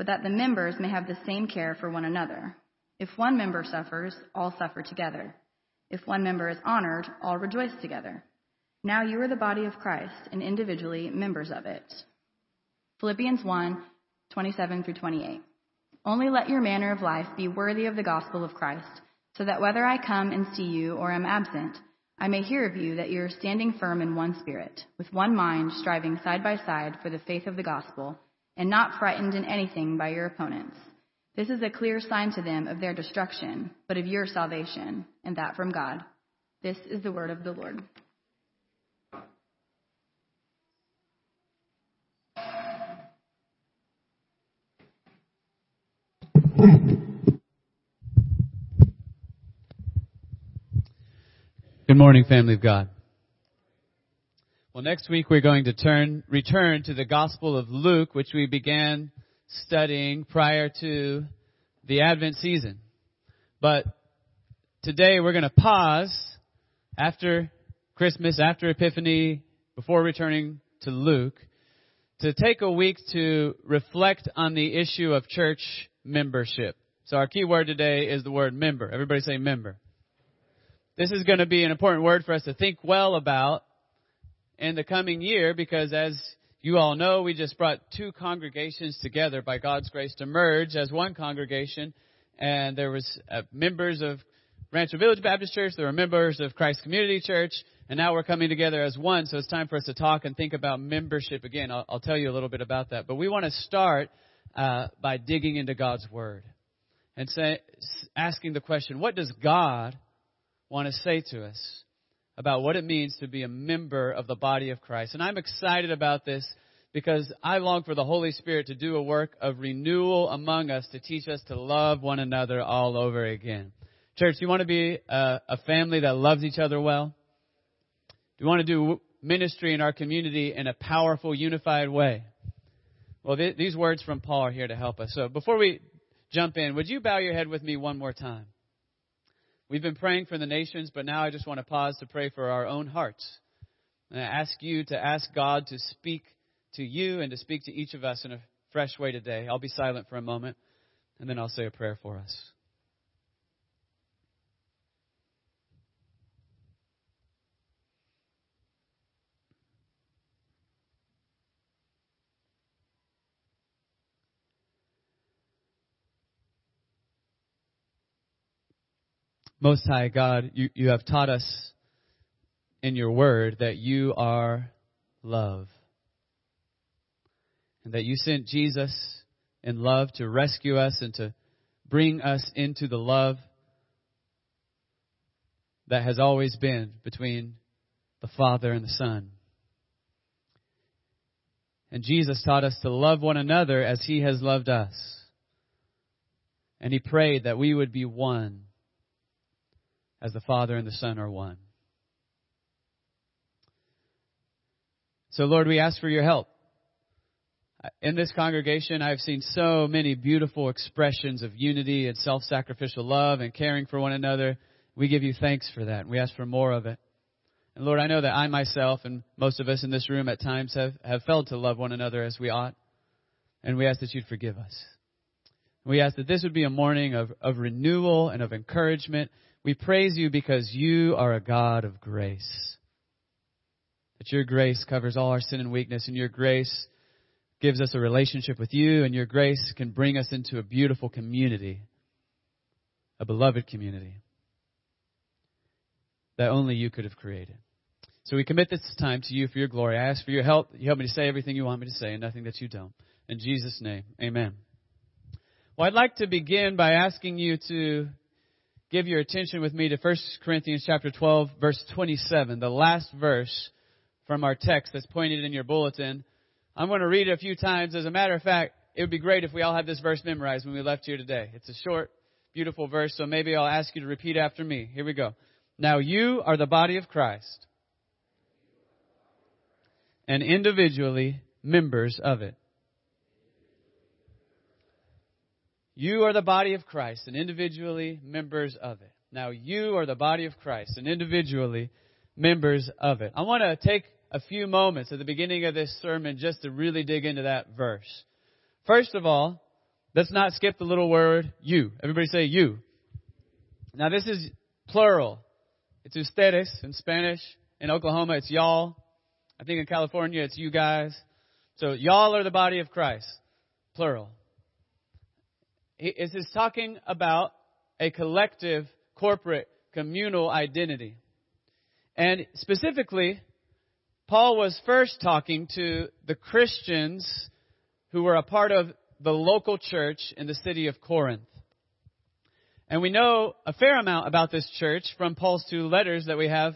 but that the members may have the same care for one another. If one member suffers, all suffer together. If one member is honored, all rejoice together. Now you are the body of Christ, and individually members of it. Philippians 1 27 through 28. Only let your manner of life be worthy of the gospel of Christ, so that whether I come and see you or am absent, I may hear of you that you are standing firm in one spirit, with one mind, striving side by side for the faith of the gospel and not frightened in anything by your opponents. This is a clear sign to them of their destruction, but of your salvation, and that from God. This is the word of the Lord. Good morning, family of God. Well, next week we're going to turn, return to the Gospel of Luke, which we began studying prior to the Advent season. But today we're going to pause after Christmas, after Epiphany, before returning to Luke, to take a week to reflect on the issue of church membership. So our key word today is the word member. Everybody say member. This is going to be an important word for us to think well about in the coming year because as you all know, we just brought two congregations together by God's grace to merge as one congregation. And there was uh, members of Rancho Village Baptist Church, there were members of Christ Community Church, and now we're coming together as one. So it's time for us to talk and think about membership again. I'll, I'll tell you a little bit about that. But we want to start uh, by digging into God's Word and say, asking the question, what does God want to say to us? About what it means to be a member of the body of Christ. And I'm excited about this because I long for the Holy Spirit to do a work of renewal among us to teach us to love one another all over again. Church, you want to be a, a family that loves each other well? Do you want to do ministry in our community in a powerful, unified way? Well, th- these words from Paul are here to help us. So before we jump in, would you bow your head with me one more time? We've been praying for the nations, but now I just want to pause to pray for our own hearts. And I ask you to ask God to speak to you and to speak to each of us in a fresh way today. I'll be silent for a moment, and then I'll say a prayer for us. Most High God, you, you have taught us in your word that you are love. And that you sent Jesus in love to rescue us and to bring us into the love that has always been between the Father and the Son. And Jesus taught us to love one another as He has loved us. And He prayed that we would be one as the Father and the Son are one. So, Lord, we ask for your help. In this congregation, I've seen so many beautiful expressions of unity and self sacrificial love and caring for one another. we give you thanks for that. And we ask for more of it. And Lord, I know that I myself and most of us in this room at times have, have failed to love one another as we ought. And we ask that you'd forgive us. We ask that this would be a morning of, of renewal and of encouragement. We praise you because you are a God of grace. That your grace covers all our sin and weakness, and your grace gives us a relationship with you, and your grace can bring us into a beautiful community, a beloved community that only you could have created. So we commit this time to you for your glory. I ask for your help. You help me to say everything you want me to say and nothing that you don't. In Jesus' name, amen. Well, I'd like to begin by asking you to give your attention with me to 1 Corinthians chapter 12, verse 27, the last verse from our text that's pointed in your bulletin. I'm going to read it a few times. As a matter of fact, it would be great if we all had this verse memorized when we left here today. It's a short, beautiful verse, so maybe I'll ask you to repeat after me. Here we go. Now you are the body of Christ and individually members of it. You are the body of Christ and individually members of it. Now you are the body of Christ and individually members of it. I want to take a few moments at the beginning of this sermon just to really dig into that verse. First of all, let's not skip the little word you. Everybody say you. Now this is plural. It's ustedes in Spanish. In Oklahoma, it's y'all. I think in California, it's you guys. So y'all are the body of Christ. Plural. Is talking about a collective, corporate, communal identity. And specifically, Paul was first talking to the Christians who were a part of the local church in the city of Corinth. And we know a fair amount about this church from Paul's two letters that we have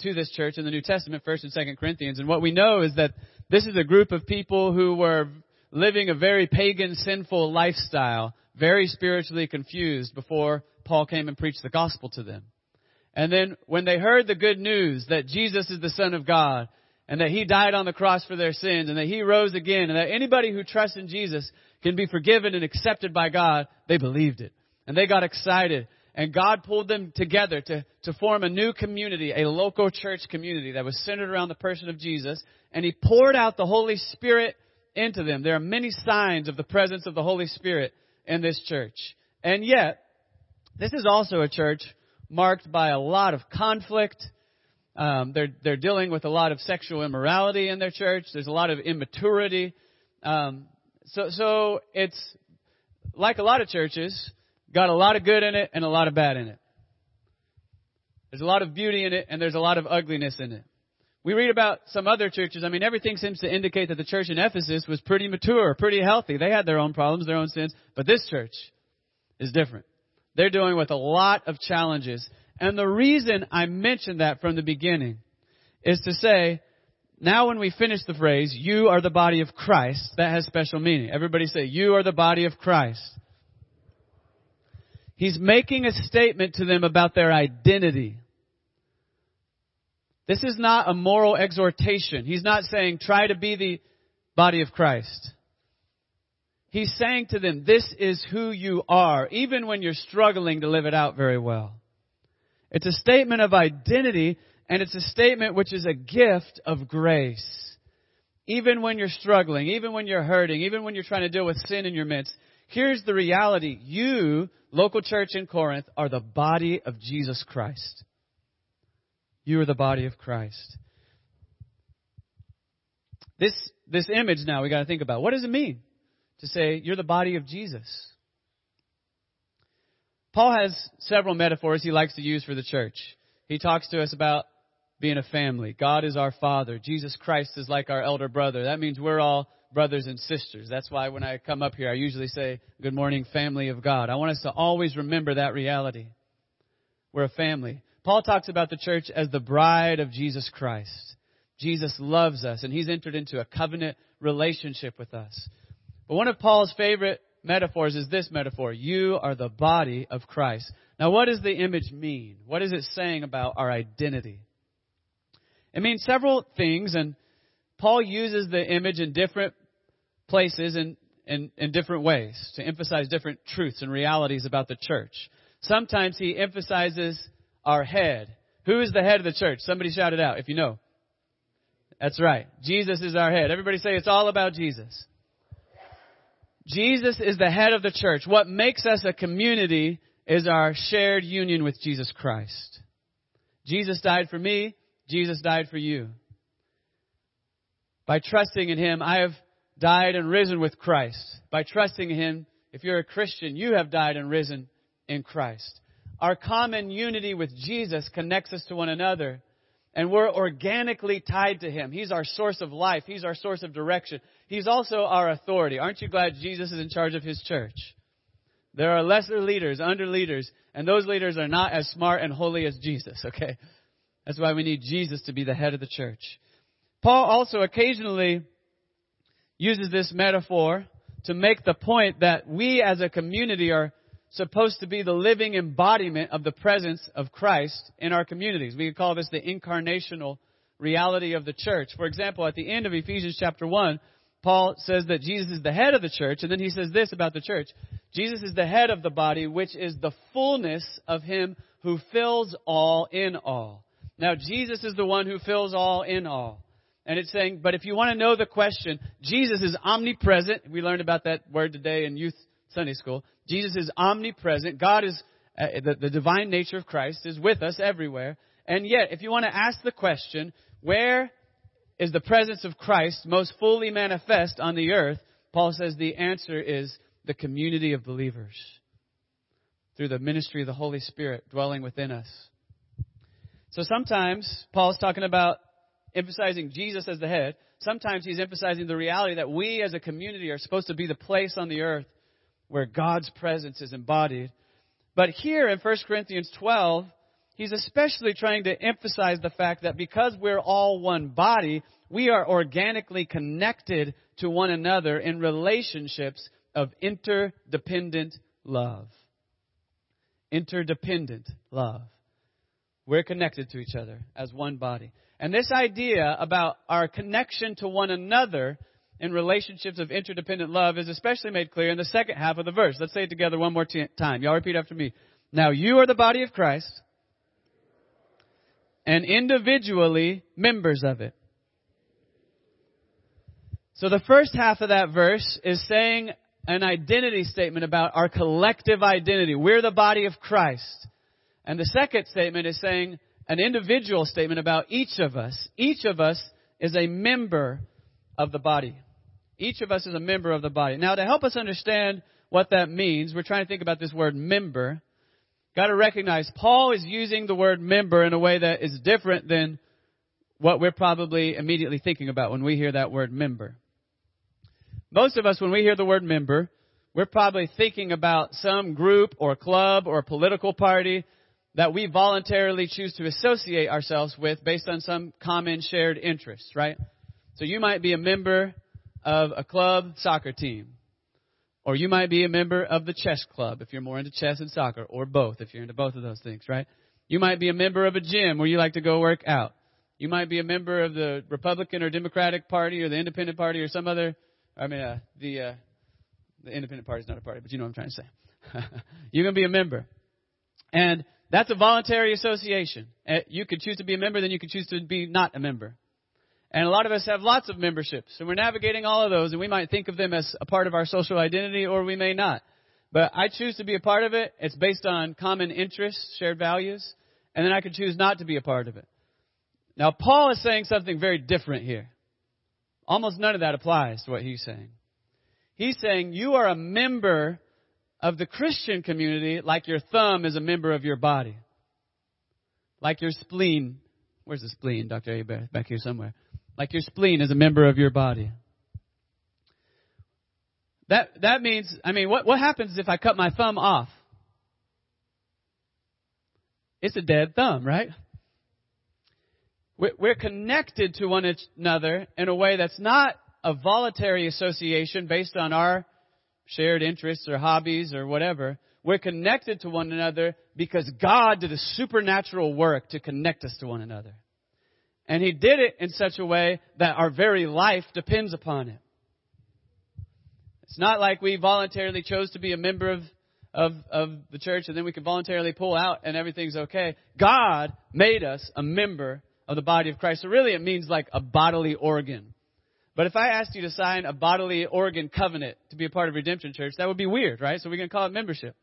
to this church in the New Testament, 1st and 2nd Corinthians. And what we know is that this is a group of people who were living a very pagan, sinful lifestyle very spiritually confused before Paul came and preached the gospel to them. And then when they heard the good news that Jesus is the Son of God and that He died on the cross for their sins and that He rose again and that anybody who trusts in Jesus can be forgiven and accepted by God, they believed it. And they got excited. And God pulled them together to, to form a new community, a local church community that was centered around the person of Jesus. And He poured out the Holy Spirit into them. There are many signs of the presence of the Holy Spirit in this church. And yet, this is also a church marked by a lot of conflict. Um, they're they're dealing with a lot of sexual immorality in their church. There's a lot of immaturity. Um, so so it's like a lot of churches, got a lot of good in it and a lot of bad in it. There's a lot of beauty in it and there's a lot of ugliness in it. We read about some other churches. I mean, everything seems to indicate that the church in Ephesus was pretty mature, pretty healthy. They had their own problems, their own sins, but this church is different. They're dealing with a lot of challenges. And the reason I mentioned that from the beginning is to say, now when we finish the phrase, you are the body of Christ, that has special meaning. Everybody say, you are the body of Christ. He's making a statement to them about their identity. This is not a moral exhortation. He's not saying, try to be the body of Christ. He's saying to them, this is who you are, even when you're struggling to live it out very well. It's a statement of identity, and it's a statement which is a gift of grace. Even when you're struggling, even when you're hurting, even when you're trying to deal with sin in your midst, here's the reality. You, local church in Corinth, are the body of Jesus Christ. You are the body of Christ. This, this image now we got to think about. What does it mean to say you're the body of Jesus? Paul has several metaphors he likes to use for the church. He talks to us about being a family. God is our father. Jesus Christ is like our elder brother. That means we're all brothers and sisters. That's why when I come up here, I usually say, Good morning, family of God. I want us to always remember that reality. We're a family. Paul talks about the church as the bride of Jesus Christ. Jesus loves us, and he's entered into a covenant relationship with us. But one of Paul's favorite metaphors is this metaphor You are the body of Christ. Now, what does the image mean? What is it saying about our identity? It means several things, and Paul uses the image in different places and in, in different ways to emphasize different truths and realities about the church. Sometimes he emphasizes our head. Who is the head of the church? Somebody shout it out if you know. That's right. Jesus is our head. Everybody say it's all about Jesus. Jesus is the head of the church. What makes us a community is our shared union with Jesus Christ. Jesus died for me. Jesus died for you. By trusting in Him, I have died and risen with Christ. By trusting in Him, if you're a Christian, you have died and risen in Christ. Our common unity with Jesus connects us to one another, and we're organically tied to Him. He's our source of life. He's our source of direction. He's also our authority. Aren't you glad Jesus is in charge of His church? There are lesser leaders, under leaders, and those leaders are not as smart and holy as Jesus, okay? That's why we need Jesus to be the head of the church. Paul also occasionally uses this metaphor to make the point that we as a community are supposed to be the living embodiment of the presence of Christ in our communities. We could call this the incarnational reality of the church. For example, at the end of Ephesians chapter 1, Paul says that Jesus is the head of the church, and then he says this about the church. Jesus is the head of the body, which is the fullness of him who fills all in all. Now, Jesus is the one who fills all in all. And it's saying, but if you want to know the question, Jesus is omnipresent. We learned about that word today in youth Sunday school. Jesus is omnipresent. God is, uh, the, the divine nature of Christ is with us everywhere. And yet, if you want to ask the question, where is the presence of Christ most fully manifest on the earth? Paul says the answer is the community of believers through the ministry of the Holy Spirit dwelling within us. So sometimes Paul's talking about emphasizing Jesus as the head. Sometimes he's emphasizing the reality that we as a community are supposed to be the place on the earth where God's presence is embodied. But here in 1 Corinthians 12, he's especially trying to emphasize the fact that because we're all one body, we are organically connected to one another in relationships of interdependent love. Interdependent love. We're connected to each other as one body. And this idea about our connection to one another in relationships of interdependent love is especially made clear in the second half of the verse. Let's say it together one more t- time. Y'all repeat after me. Now you are the body of Christ and individually members of it. So the first half of that verse is saying an identity statement about our collective identity. We're the body of Christ. And the second statement is saying an individual statement about each of us. Each of us is a member of the body. Each of us is a member of the body. Now, to help us understand what that means, we're trying to think about this word member. Got to recognize Paul is using the word member in a way that is different than what we're probably immediately thinking about when we hear that word member. Most of us, when we hear the word member, we're probably thinking about some group or club or political party that we voluntarily choose to associate ourselves with based on some common shared interests, right? So you might be a member of a club soccer team. Or you might be a member of the chess club if you're more into chess and soccer, or both if you're into both of those things, right? You might be a member of a gym where you like to go work out. You might be a member of the Republican or Democratic Party or the Independent Party or some other. I mean, uh, the uh, the Independent Party is not a party, but you know what I'm trying to say. you can be a member, and that's a voluntary association. Uh, you could choose to be a member, then you could choose to be not a member. And a lot of us have lots of memberships, and we're navigating all of those, and we might think of them as a part of our social identity, or we may not. But I choose to be a part of it. It's based on common interests, shared values, and then I could choose not to be a part of it. Now, Paul is saying something very different here. Almost none of that applies to what he's saying. He's saying you are a member of the Christian community like your thumb is a member of your body. Like your spleen. Where's the spleen, Dr. Abear? Back here somewhere. Like your spleen is a member of your body. That, that means, I mean, what, what happens if I cut my thumb off? It's a dead thumb, right? We're connected to one another in a way that's not a voluntary association based on our shared interests or hobbies or whatever. We're connected to one another because God did a supernatural work to connect us to one another. And He did it in such a way that our very life depends upon it. It's not like we voluntarily chose to be a member of of, of the church and then we can voluntarily pull out and everything's okay. God made us a member of the body of Christ. So really it means like a bodily organ. But if I asked you to sign a bodily organ covenant to be a part of Redemption Church, that would be weird, right? So we're going to call it membership.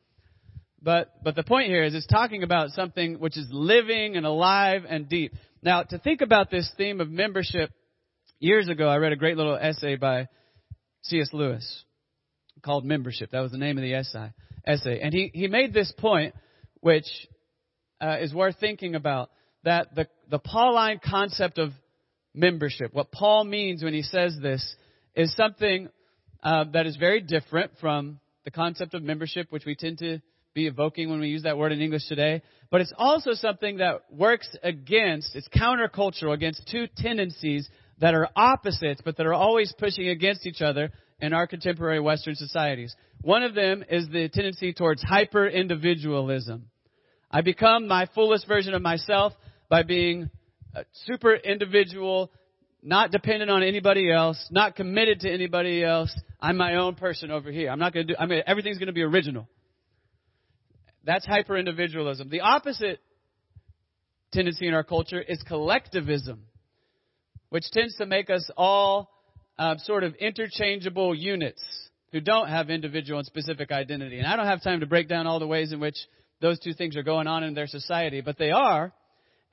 But, but the point here is it's talking about something which is living and alive and deep. Now, to think about this theme of membership, years ago I read a great little essay by C.S. Lewis called Membership. That was the name of the essay. essay. And he, he made this point, which uh, is worth thinking about, that the, the Pauline concept of membership, what Paul means when he says this, is something uh, that is very different from the concept of membership, which we tend to be evoking when we use that word in English today. But it's also something that works against, it's countercultural against two tendencies that are opposites, but that are always pushing against each other in our contemporary Western societies. One of them is the tendency towards hyper individualism. I become my fullest version of myself by being a super individual, not dependent on anybody else, not committed to anybody else. I'm my own person over here. I'm not going to do, I mean, everything's going to be original. That's hyper individualism. The opposite tendency in our culture is collectivism, which tends to make us all uh, sort of interchangeable units who don't have individual and specific identity. And I don't have time to break down all the ways in which those two things are going on in their society, but they are.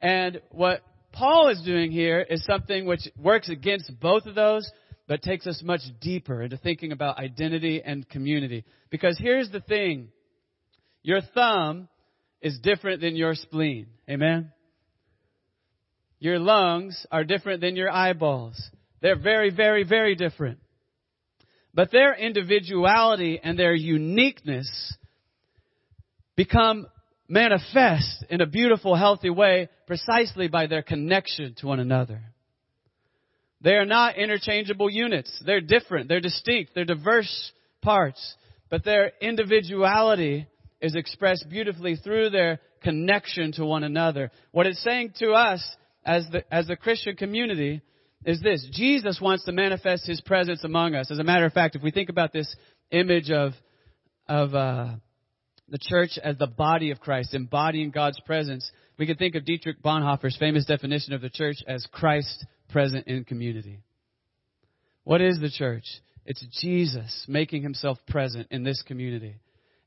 And what Paul is doing here is something which works against both of those, but takes us much deeper into thinking about identity and community. Because here's the thing. Your thumb is different than your spleen. Amen? Your lungs are different than your eyeballs. They're very, very, very different. But their individuality and their uniqueness become manifest in a beautiful, healthy way precisely by their connection to one another. They are not interchangeable units. They're different. They're distinct. They're diverse parts. But their individuality is expressed beautifully through their connection to one another. What it's saying to us as the, as the Christian community is this. Jesus wants to manifest His presence among us. As a matter of fact, if we think about this image of, of, uh, the church as the body of Christ, embodying God's presence, we can think of Dietrich Bonhoeffer's famous definition of the church as Christ present in community. What is the church? It's Jesus making himself present in this community.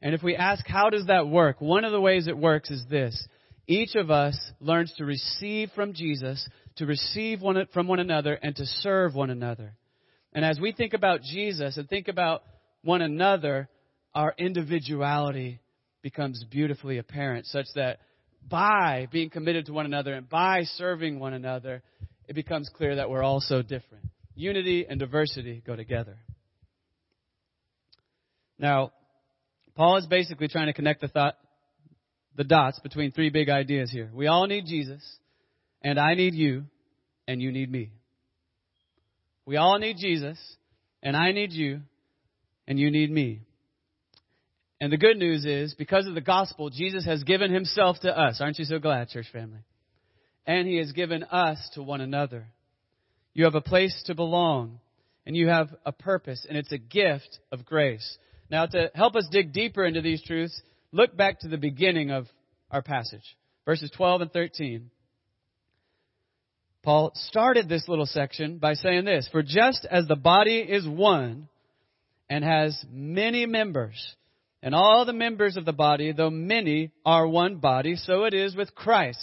And if we ask, how does that work? One of the ways it works is this. Each of us learns to receive from Jesus, to receive one, from one another, and to serve one another. And as we think about Jesus and think about one another, our individuality becomes beautifully apparent, such that by being committed to one another and by serving one another, it becomes clear that we're all so different. Unity and diversity go together. Now, Paul is basically trying to connect the thought, the dots between three big ideas here. We all need Jesus, and I need you, and you need me. We all need Jesus, and I need you, and you need me. And the good news is, because of the gospel, Jesus has given himself to us. Aren't you so glad, church family? And he has given us to one another. You have a place to belong, and you have a purpose, and it's a gift of grace. Now, to help us dig deeper into these truths, look back to the beginning of our passage, verses 12 and 13. Paul started this little section by saying this For just as the body is one and has many members, and all the members of the body, though many, are one body, so it is with Christ.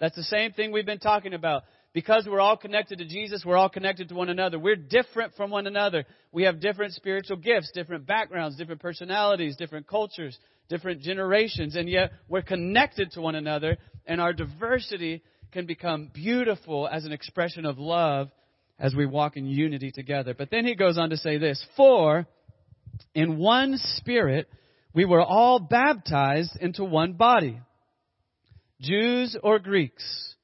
That's the same thing we've been talking about. Because we're all connected to Jesus, we're all connected to one another. We're different from one another. We have different spiritual gifts, different backgrounds, different personalities, different cultures, different generations, and yet we're connected to one another, and our diversity can become beautiful as an expression of love as we walk in unity together. But then he goes on to say this, for in one spirit, we were all baptized into one body. Jews or Greeks,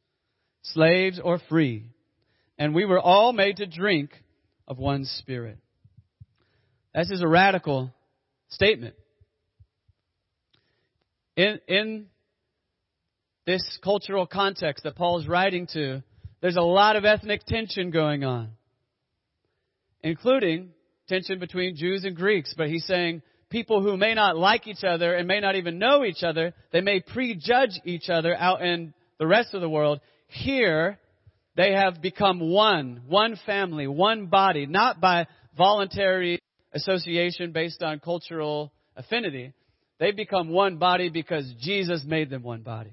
slaves or free, and we were all made to drink of one spirit. This is a radical statement. In, in this cultural context that Paul is writing to, there's a lot of ethnic tension going on, including tension between Jews and Greeks. But he's saying people who may not like each other and may not even know each other, they may prejudge each other out in the rest of the world. Here, they have become one, one family, one body, not by voluntary association based on cultural affinity. They become one body because Jesus made them one body.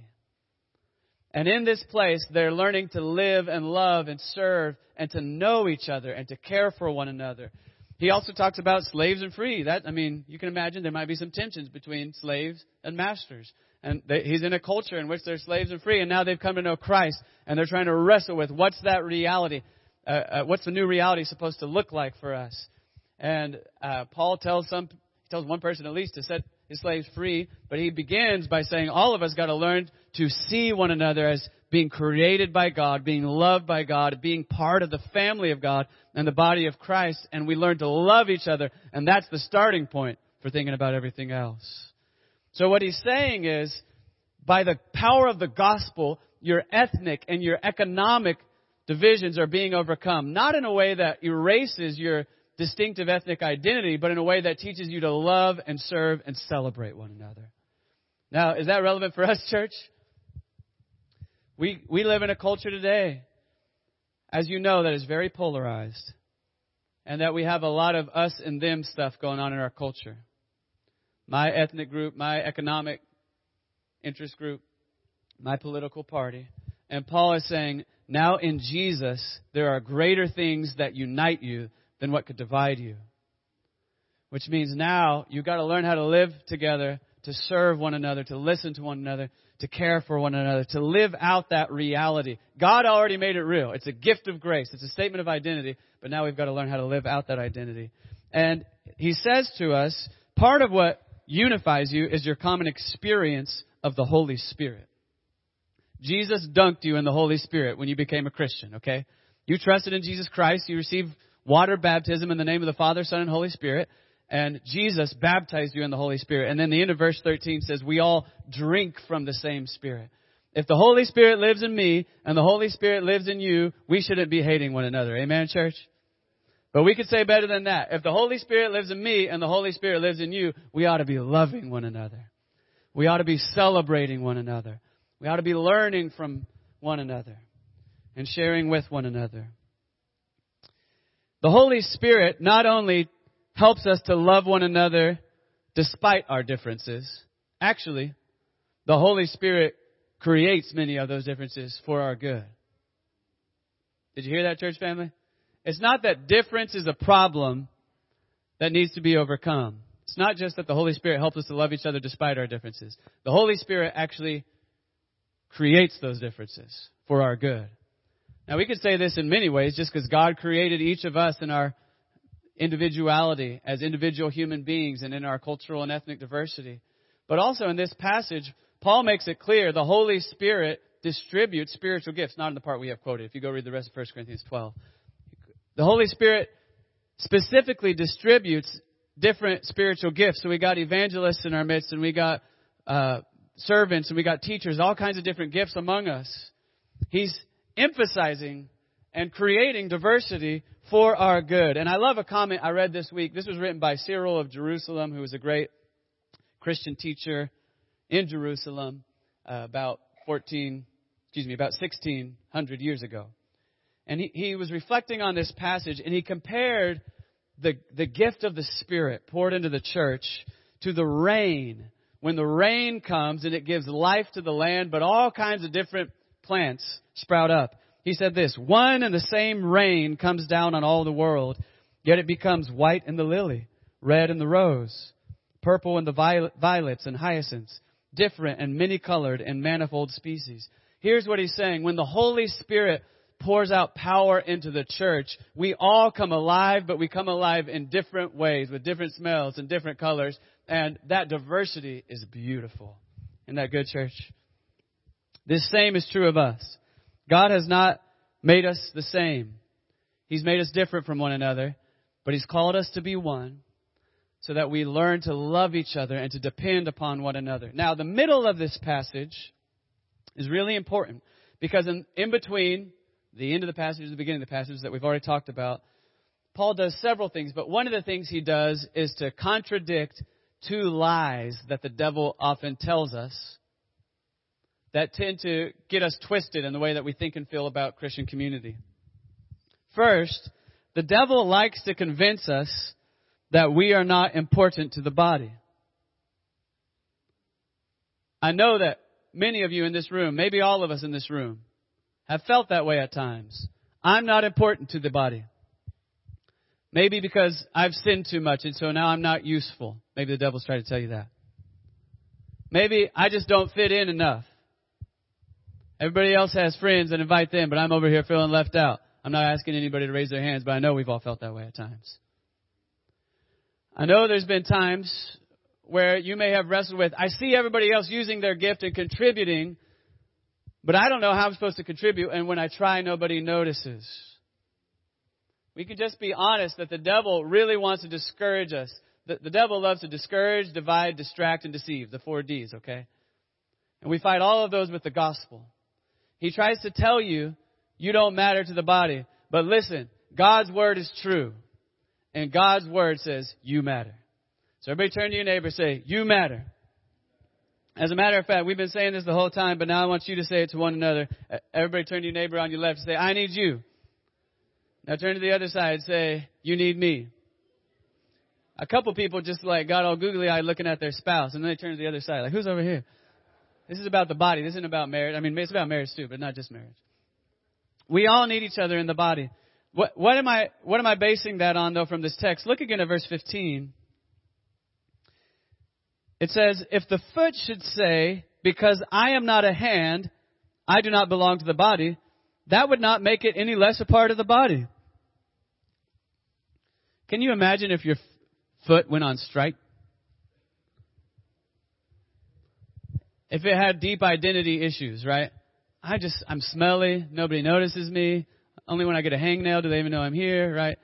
And in this place, they're learning to live and love and serve and to know each other and to care for one another. He also talks about slaves and free. That, I mean, you can imagine there might be some tensions between slaves and masters. And they, he's in a culture in which they're slaves and free, and now they've come to know Christ, and they're trying to wrestle with what's that reality, uh, uh, what's the new reality supposed to look like for us. And uh, Paul tells some, he tells one person at least to set his slaves free, but he begins by saying all of us got to learn to see one another as being created by God, being loved by God, being part of the family of God and the body of Christ, and we learn to love each other, and that's the starting point for thinking about everything else. So what he's saying is, by the power of the gospel, your ethnic and your economic divisions are being overcome. Not in a way that erases your distinctive ethnic identity, but in a way that teaches you to love and serve and celebrate one another. Now, is that relevant for us, church? We, we live in a culture today, as you know, that is very polarized. And that we have a lot of us and them stuff going on in our culture my ethnic group, my economic interest group, my political party. And Paul is saying, now in Jesus, there are greater things that unite you than what could divide you. Which means now you've got to learn how to live together, to serve one another, to listen to one another, to care for one another, to live out that reality. God already made it real. It's a gift of grace. It's a statement of identity, but now we've got to learn how to live out that identity. And he says to us, part of what unifies you is your common experience of the Holy Spirit. Jesus dunked you in the Holy Spirit when you became a Christian, okay? You trusted in Jesus Christ, you received water baptism in the name of the Father, Son, and Holy Spirit, and Jesus baptized you in the Holy Spirit. And then the end of verse 13 says, we all drink from the same Spirit. If the Holy Spirit lives in me and the Holy Spirit lives in you, we shouldn't be hating one another. Amen, church? But we could say better than that. If the Holy Spirit lives in me and the Holy Spirit lives in you, we ought to be loving one another. We ought to be celebrating one another. We ought to be learning from one another and sharing with one another. The Holy Spirit not only helps us to love one another despite our differences, actually, the Holy Spirit creates many of those differences for our good. Did you hear that, church family? It's not that difference is a problem that needs to be overcome. It's not just that the Holy Spirit helps us to love each other despite our differences. The Holy Spirit actually creates those differences for our good. Now we could say this in many ways just because God created each of us in our individuality as individual human beings and in our cultural and ethnic diversity. But also in this passage, Paul makes it clear the Holy Spirit distributes spiritual gifts, not in the part we have quoted. If you go read the rest of 1 Corinthians 12. The Holy Spirit specifically distributes different spiritual gifts. So we got evangelists in our midst, and we got uh, servants, and we got teachers, all kinds of different gifts among us. He's emphasizing and creating diversity for our good. And I love a comment I read this week. This was written by Cyril of Jerusalem, who was a great Christian teacher in Jerusalem uh, about 14, excuse me, about 1600 years ago. And he, he was reflecting on this passage and he compared the, the gift of the Spirit poured into the church to the rain. When the rain comes and it gives life to the land, but all kinds of different plants sprout up. He said this, one and the same rain comes down on all the world, yet it becomes white in the lily, red in the rose, purple in the violets and hyacinths, different and many colored and manifold species. Here's what he's saying. When the Holy Spirit pours out power into the church, we all come alive, but we come alive in different ways with different smells and different colors. And that diversity is beautiful. Isn't that good, church? This same is true of us. God has not made us the same. He's made us different from one another, but He's called us to be one so that we learn to love each other and to depend upon one another. Now, the middle of this passage is really important because in, in between the end of the passage the beginning of the passage that we've already talked about, Paul does several things, but one of the things he does is to contradict two lies that the devil often tells us that tend to get us twisted in the way that we think and feel about Christian community. First, the devil likes to convince us that we are not important to the body. I know that many of you in this room, maybe all of us in this room, have felt that way at times. I'm not important to the body. Maybe because I've sinned too much and so now I'm not useful. Maybe the devil's trying to tell you that. Maybe I just don't fit in enough. Everybody else has friends and invite them, but I'm over here feeling left out. I'm not asking anybody to raise their hands, but I know we've all felt that way at times. I know there's been times where you may have wrestled with, I see everybody else using their gift and contributing, but I don't know how I'm supposed to contribute, and when I try, nobody notices. We can just be honest that the devil really wants to discourage us. The, the devil loves to discourage, divide, distract, and deceive. The four D's, okay? And we fight all of those with the gospel. He tries to tell you you don't matter to the body. But listen, God's word is true. And God's word says you matter. So everybody turn to your neighbor and say, you matter. As a matter of fact, we've been saying this the whole time, but now I want you to say it to one another. Everybody turn to your neighbor on your left and say, I need you. Now turn to the other side and say, you need me. A couple people just like got all googly eyed looking at their spouse, and then they turn to the other side, like, who's over here? This is about the body. This isn't about marriage. I mean, it's about marriage too, but not just marriage. We all need each other in the body. What, what am I, what am I basing that on though from this text? Look again at verse 15. It says, if the foot should say, because I am not a hand, I do not belong to the body, that would not make it any less a part of the body. Can you imagine if your foot went on strike? If it had deep identity issues, right? I just, I'm smelly, nobody notices me, only when I get a hangnail do they even know I'm here, right?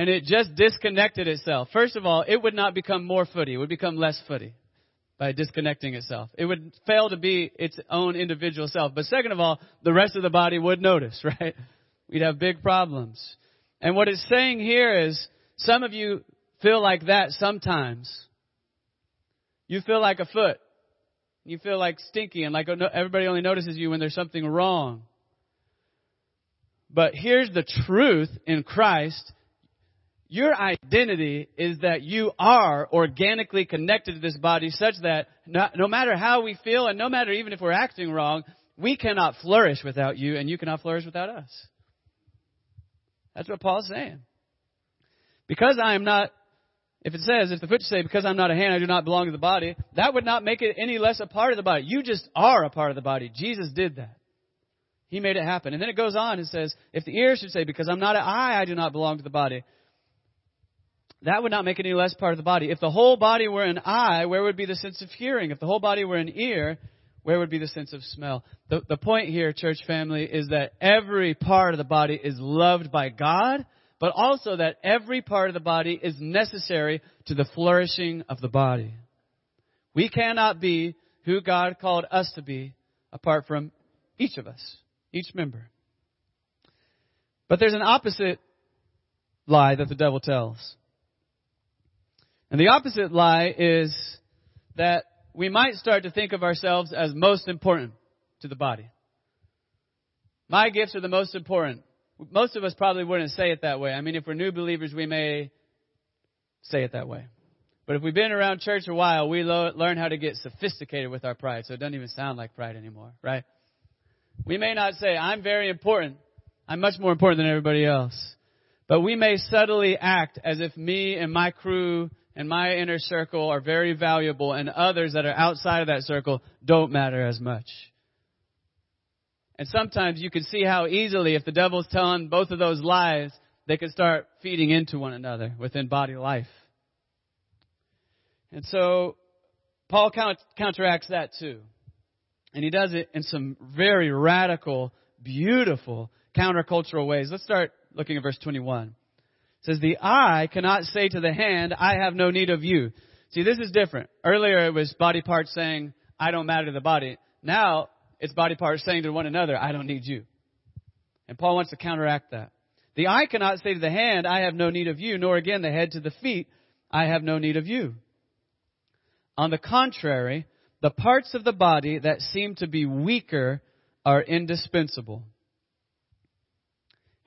And it just disconnected itself. First of all, it would not become more footy. It would become less footy by disconnecting itself. It would fail to be its own individual self. But second of all, the rest of the body would notice, right? We'd have big problems. And what it's saying here is some of you feel like that sometimes. You feel like a foot. You feel like stinky and like everybody only notices you when there's something wrong. But here's the truth in Christ your identity is that you are organically connected to this body such that no, no, matter how we feel and no matter even if we're acting wrong, we cannot flourish without you and you cannot flourish without us. That's what Paul's saying. Because I am not, if it says, if the foot should say, because I'm not a hand, I do not belong to the body, that would not make it any less a part of the body. You just are a part of the body. Jesus did that. He made it happen. And then it goes on and says, if the ear should say, because I'm not an eye, I do not belong to the body, that would not make it any less part of the body. If the whole body were an eye, where would be the sense of hearing? If the whole body were an ear, where would be the sense of smell? The, the point here, church family, is that every part of the body is loved by God, but also that every part of the body is necessary to the flourishing of the body. We cannot be who God called us to be apart from each of us, each member. But there's an opposite lie that the devil tells. And the opposite lie is that we might start to think of ourselves as most important to the body. My gifts are the most important. Most of us probably wouldn't say it that way. I mean, if we're new believers, we may say it that way. But if we've been around church a while, we lo- learn how to get sophisticated with our pride, so it doesn't even sound like pride anymore, right? We may not say, I'm very important. I'm much more important than everybody else. But we may subtly act as if me and my crew and my inner circle are very valuable and others that are outside of that circle don't matter as much. And sometimes you can see how easily, if the devil's telling both of those lies, they can start feeding into one another within body life. And so, Paul counteracts that too. And he does it in some very radical, beautiful, countercultural ways. Let's start looking at verse 21 says the eye cannot say to the hand, I have no need of you. See, this is different. Earlier it was body parts saying, I don't matter to the body. Now it's body parts saying to one another, I don't need you. And Paul wants to counteract that. The eye cannot say to the hand, I have no need of you, nor again the head to the feet, I have no need of you. On the contrary, the parts of the body that seem to be weaker are indispensable.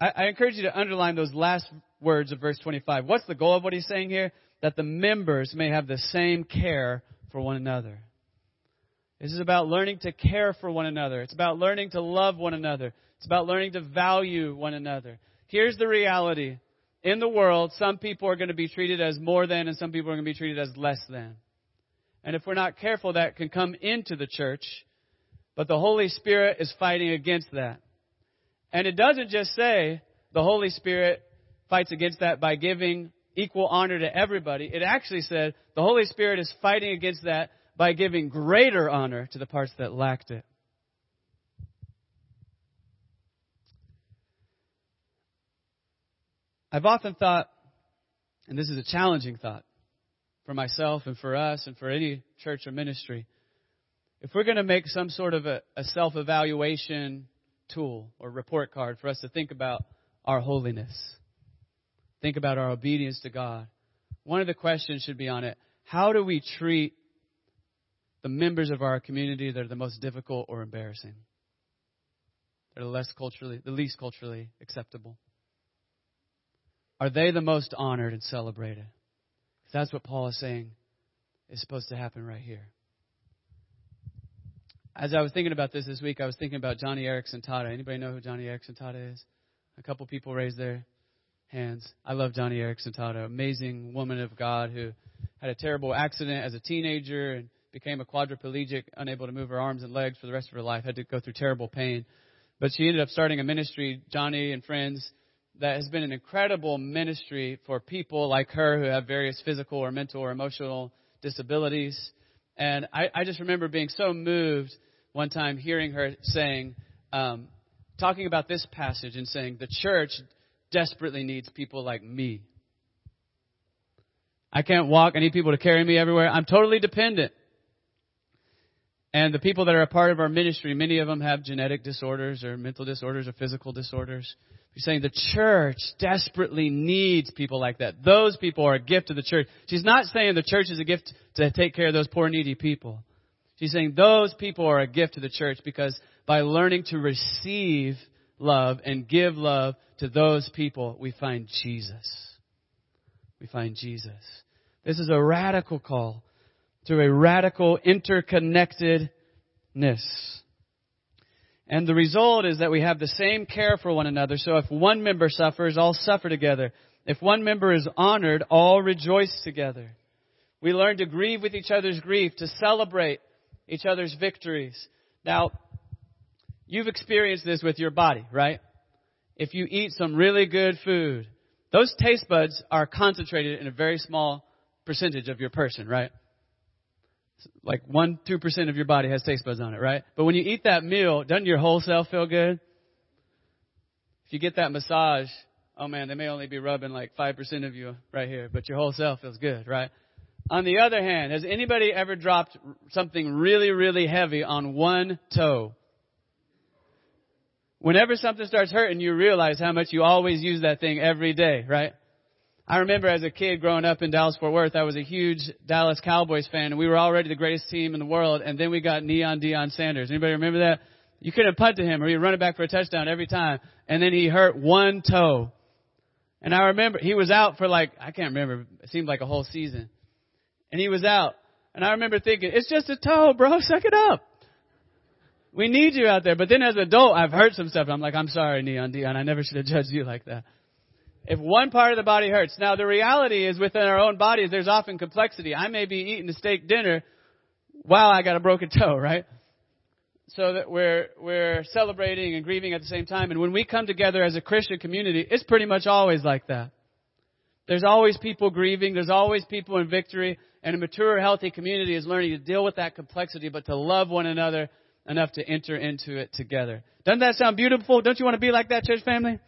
I, I encourage you to underline those last words of verse 25. What's the goal of what he's saying here? That the members may have the same care for one another. This is about learning to care for one another. It's about learning to love one another. It's about learning to value one another. Here's the reality. In the world, some people are going to be treated as more than and some people are going to be treated as less than. And if we're not careful, that can come into the church. But the Holy Spirit is fighting against that. And it doesn't just say the Holy Spirit fights against that by giving equal honor to everybody. It actually said the Holy Spirit is fighting against that by giving greater honor to the parts that lacked it. I've often thought, and this is a challenging thought for myself and for us and for any church or ministry, if we're going to make some sort of a, a self evaluation tool or report card for us to think about our holiness, think about our obedience to God. One of the questions should be on it how do we treat the members of our community that are the most difficult or embarrassing? They're the less culturally, the least culturally acceptable? Are they the most honored and celebrated? That's what Paul is saying is supposed to happen right here as I was thinking about this this week, I was thinking about Joni Eareckson Tada. Anybody know who Joni Eareckson Tada is? A couple people raised their hands. I love Joni Eareckson Tada, amazing woman of God who had a terrible accident as a teenager and became a quadriplegic, unable to move her arms and legs for the rest of her life, had to go through terrible pain. But she ended up starting a ministry, Joni and Friends, that has been an incredible ministry for people like her who have various physical or mental or emotional disabilities. And I, I just remember being so moved one time hearing her saying, um, talking about this passage and saying, the church desperately needs people like me. I can't walk. I need people to carry me everywhere. I'm totally dependent. And the people that are a part of our ministry, many of them have genetic disorders or mental disorders or physical disorders. She's saying the church desperately needs people like that. Those people are a gift to the church. She's not saying the church is a gift to take care of those poor, needy people. She's saying those people are a gift to the church because by learning to receive love and give love to those people, we find Jesus. We find Jesus. This is a radical call to a radical interconnectedness. And the result is that we have the same care for one another. So if one member suffers, all suffer together. If one member is honored, all rejoice together. We learn to grieve with each other's grief, to celebrate each other's victories. Now, you've experienced this with your body, right? If you eat some really good food, those taste buds are concentrated in a very small percentage of your person, right? Like one, two percent of your body has taste buds on it, right? But when you eat that meal, doesn't your whole self feel good? If you get that massage, oh man, they may only be rubbing like five percent of you right here, but your whole self feels good, right? On the other hand, has anybody ever dropped something really, really heavy on one toe? Whenever something starts hurting, you realize how much you always use that thing every day, right? I remember as a kid growing up in Dallas Fort Worth, I was a huge Dallas Cowboys fan, and we were already the greatest team in the world. And then we got Neon Deion Sanders. Anybody remember that? You couldn't punt to him, or he'd run it back for a touchdown every time. And then he hurt one toe, and I remember he was out for like I can't remember. It seemed like a whole season, and he was out. And I remember thinking, it's just a toe, bro. Suck it up. We need you out there. But then as an adult, I've heard some stuff. I'm like, I'm sorry, Neon Deion. I never should have judged you like that. If one part of the body hurts. Now the reality is within our own bodies, there's often complexity. I may be eating a steak dinner while I got a broken toe, right? So that we're, we're celebrating and grieving at the same time. And when we come together as a Christian community, it's pretty much always like that. There's always people grieving. There's always people in victory. And a mature, healthy community is learning to deal with that complexity, but to love one another enough to enter into it together. Doesn't that sound beautiful? Don't you want to be like that, church family?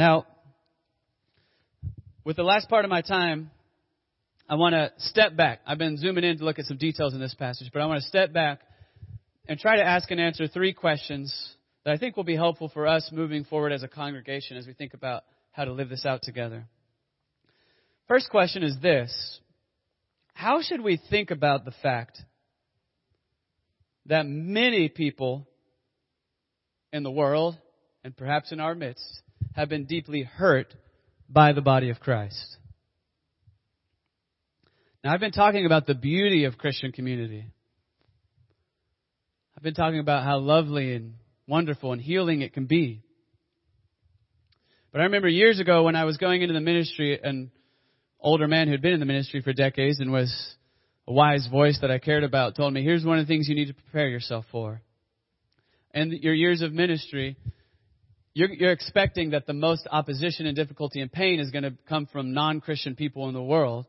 Now, with the last part of my time, I want to step back. I've been zooming in to look at some details in this passage, but I want to step back and try to ask and answer three questions that I think will be helpful for us moving forward as a congregation as we think about how to live this out together. First question is this How should we think about the fact that many people in the world, and perhaps in our midst, have been deeply hurt by the body of Christ? Now, I've been talking about the beauty of Christian community. I've been talking about how lovely and wonderful and healing it can be. But I remember years ago when I was going into the ministry, an older man who had been in the ministry for decades and was a wise voice that I cared about told me, here's one of the things you need to prepare yourself for. And your years of ministry, you're, you're expecting that the most opposition and difficulty and pain is going to come from non-Christian people in the world.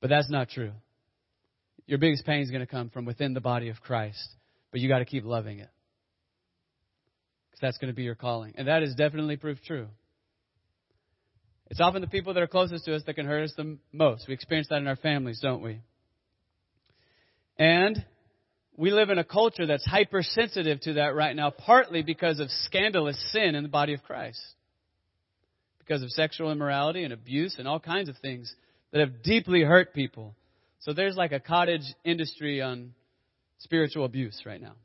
But that's not true. Your biggest pain is going to come from within the body of Christ. But you got to keep loving it. Because that's going to be your calling. And that is definitely proved true. It's often the people that are closest to us that can hurt us the most. We experience that in our families, don't we? And we live in a culture that's hypersensitive to that right now, partly because of scandalous sin in the body of Christ. Because of sexual immorality and abuse and all kinds of things that have deeply hurt people. So there's like a cottage industry on spiritual abuse right now.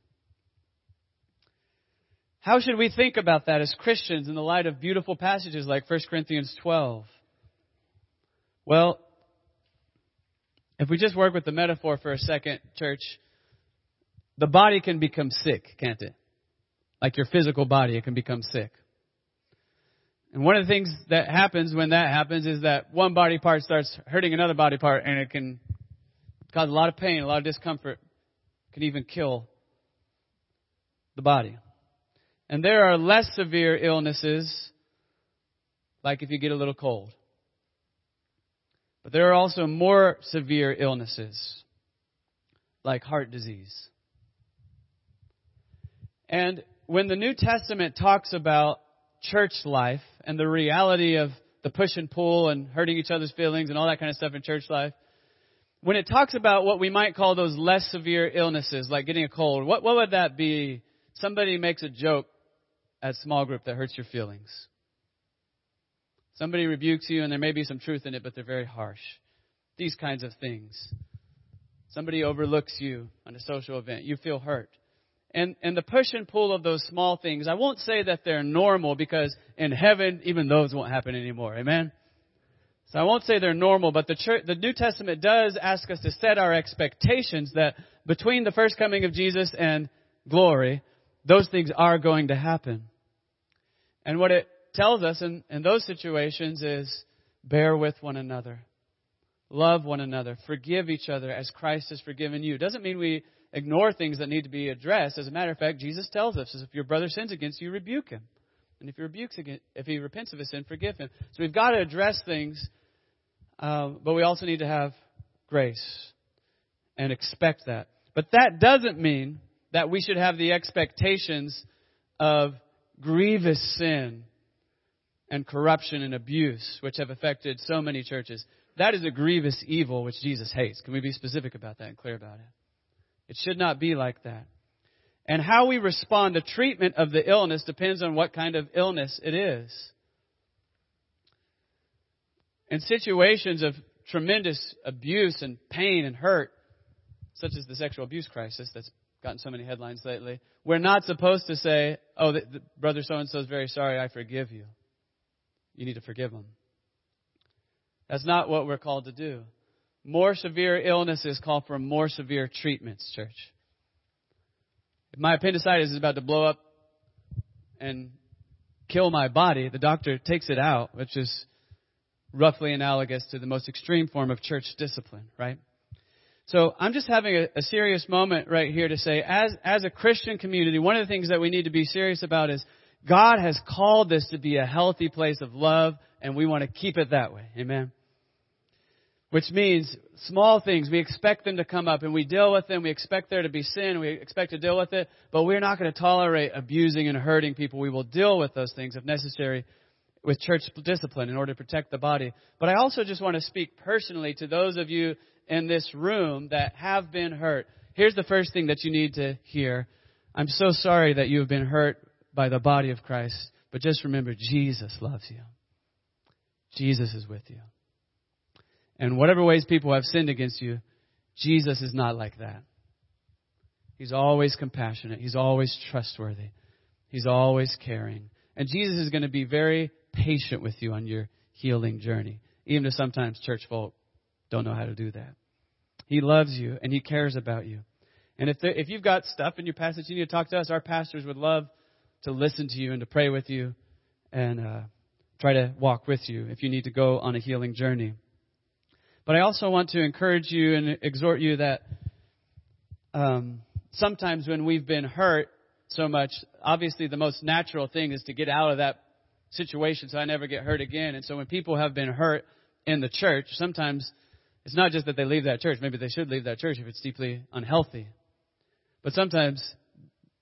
How should we think about that as Christians in the light of beautiful passages like 1 Corinthians 12? Well, if we just work with the metaphor for a second, church, the body can become sick, can't it? Like your physical body, it can become sick. And one of the things that happens when that happens is that one body part starts hurting another body part and it can cause a lot of pain, a lot of discomfort, can even kill the body. And there are less severe illnesses, like if you get a little cold. But there are also more severe illnesses, like heart disease. And when the New Testament talks about church life and the reality of the push and pull and hurting each other's feelings and all that kind of stuff in church life, when it talks about what we might call those less severe illnesses, like getting a cold, what, what would that be? Somebody makes a joke at small group that hurts your feelings. Somebody rebukes you and there may be some truth in it, but they're very harsh. These kinds of things. Somebody overlooks you on a social event. You feel hurt. And, and the push and pull of those small things, I won't say that they're normal because in heaven, even those won't happen anymore. Amen? So I won't say they're normal, but the, church, the New Testament does ask us to set our expectations that between the first coming of Jesus and glory, those things are going to happen. And what it tells us in, in those situations is bear with one another. Love one another. Forgive each other as Christ has forgiven you. Doesn't mean we ignore things that need to be addressed. As a matter of fact, Jesus tells us, if your brother sins against you, rebuke him. And if he rebukes again, if he repents of his sin, forgive him. So we've got to address things, uh, but we also need to have grace and expect that. But that doesn't mean that we should have the expectations of grievous sin and corruption and abuse, which have affected so many churches. That is a grievous evil which Jesus hates. Can we be specific about that and clear about it? It should not be like that. And how we respond, to treatment of the illness depends on what kind of illness it is. In situations of tremendous abuse and pain and hurt, such as the sexual abuse crisis that's gotten so many headlines lately. We're not supposed to say, oh, the, the brother so and so is very sorry, I forgive you. You need to forgive him. That's not what we're called to do. More severe illnesses call for more severe treatments, church. If my appendicitis is about to blow up and kill my body, the doctor takes it out, which is roughly analogous to the most extreme form of church discipline, right? So I'm just having a, a, serious moment right here to say, as, as a Christian community, one of the things that we need to be serious about is God has called this to be a healthy place of love, and we want to keep it that way. Amen. Which means small things. We expect them to come up and we deal with them. We expect there to be sin. We expect to deal with it, but we're not going to tolerate abusing and hurting people. We will deal with those things if necessary with church discipline in order to protect the body. But I also just want to speak personally to those of you in this room that have been hurt. Here's the first thing that you need to hear. I'm so sorry that you have been hurt by the body of Christ, but just remember Jesus loves you. Jesus is with you. And whatever ways people have sinned against you, Jesus is not like that. He's always compassionate. He's always trustworthy. He's always caring. And Jesus is going to be very patient with you on your healing journey, even if sometimes church folk don't know how to do that. He loves you and He cares about you. And if, there, if you've got stuff in your past that you need to talk to us, our pastors would love to listen to you and to pray with you and uh, try to walk with you if you need to go on a healing journey. But I also want to encourage you and exhort you that um, sometimes when we've been hurt so much, obviously the most natural thing is to get out of that situation so I never get hurt again. And so when people have been hurt in the church, sometimes it's not just that they leave that church. Maybe they should leave that church if it's deeply unhealthy. But sometimes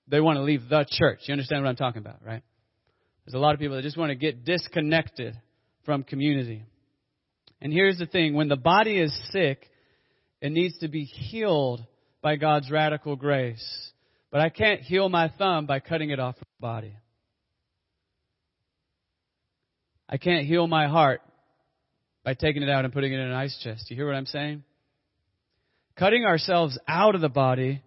they want to leave the church. You understand what I'm talking about, right? There's a lot of people that just want to get disconnected from community. And here's the thing when the body is sick, it needs to be healed by God's radical grace. But I can't heal my thumb by cutting it off from the body. I can't heal my heart by taking it out and putting it in an ice chest. You hear what I'm saying? Cutting ourselves out of the body,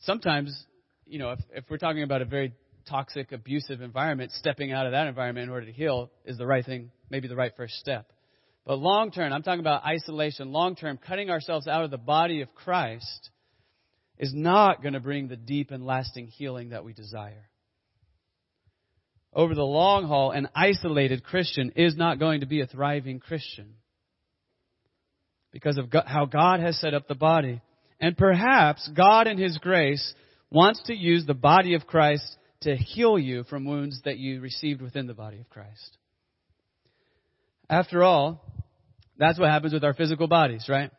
sometimes, you know, if, if we're talking about a very toxic, abusive environment, stepping out of that environment in order to heal is the right thing, maybe the right first step. But long term, I'm talking about isolation, long term, cutting ourselves out of the body of Christ is not going to bring the deep and lasting healing that we desire. Over the long haul, an isolated Christian is not going to be a thriving Christian because of how God has set up the body. And perhaps God in His grace wants to use the body of Christ to heal you from wounds that you received within the body of Christ. After all, that's what happens with our physical bodies, right?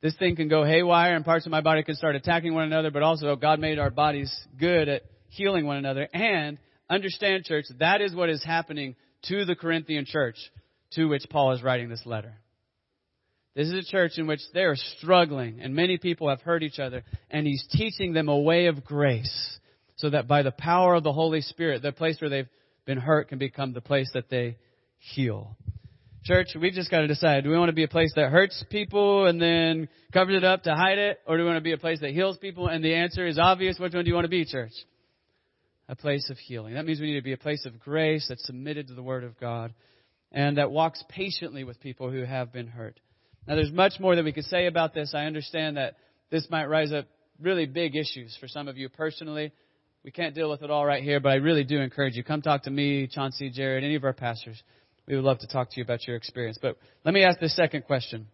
This thing can go haywire and parts of my body can start attacking one another, but also God made our bodies good at healing one another. And understand, church, that is what is happening to the Corinthian church to which Paul is writing this letter. This is a church in which they are struggling, and many people have hurt each other, and he's teaching them a way of grace so that by the power of the Holy Spirit, the place where they've been hurt can become the place that they heal. Church, we've just got to decide. Do we want to be a place that hurts people and then covers it up to hide it? Or do we want to be a place that heals people? And the answer is obvious. Which one do you want to be, church? A place of healing. That means we need to be a place of grace that's submitted to the Word of God and that walks patiently with people who have been hurt. Now, there's much more that we could say about this. I understand that this might rise up really big issues for some of you personally. We can't deal with it all right here, but I really do encourage you. Come talk to me, Chauncey, Jared, any of our pastors. We would love to talk to you about your experience. But let me ask this second question.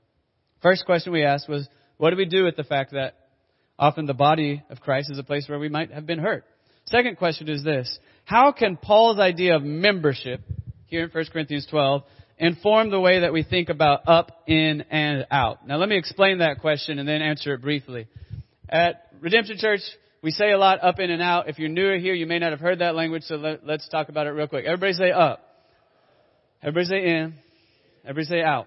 First question we asked was, what do we do with the fact that often the body of Christ is a place where we might have been hurt? Second question is this. How can Paul's idea of membership here in 1 Corinthians 12 inform the way that we think about up, in, and out? Now let me explain that question and then answer it briefly. At Redemption Church, we say a lot up, in, and out. If you're newer here, you may not have heard that language, so let, us talk about it real quick. Everybody say up. Everybody say in. Everybody say out.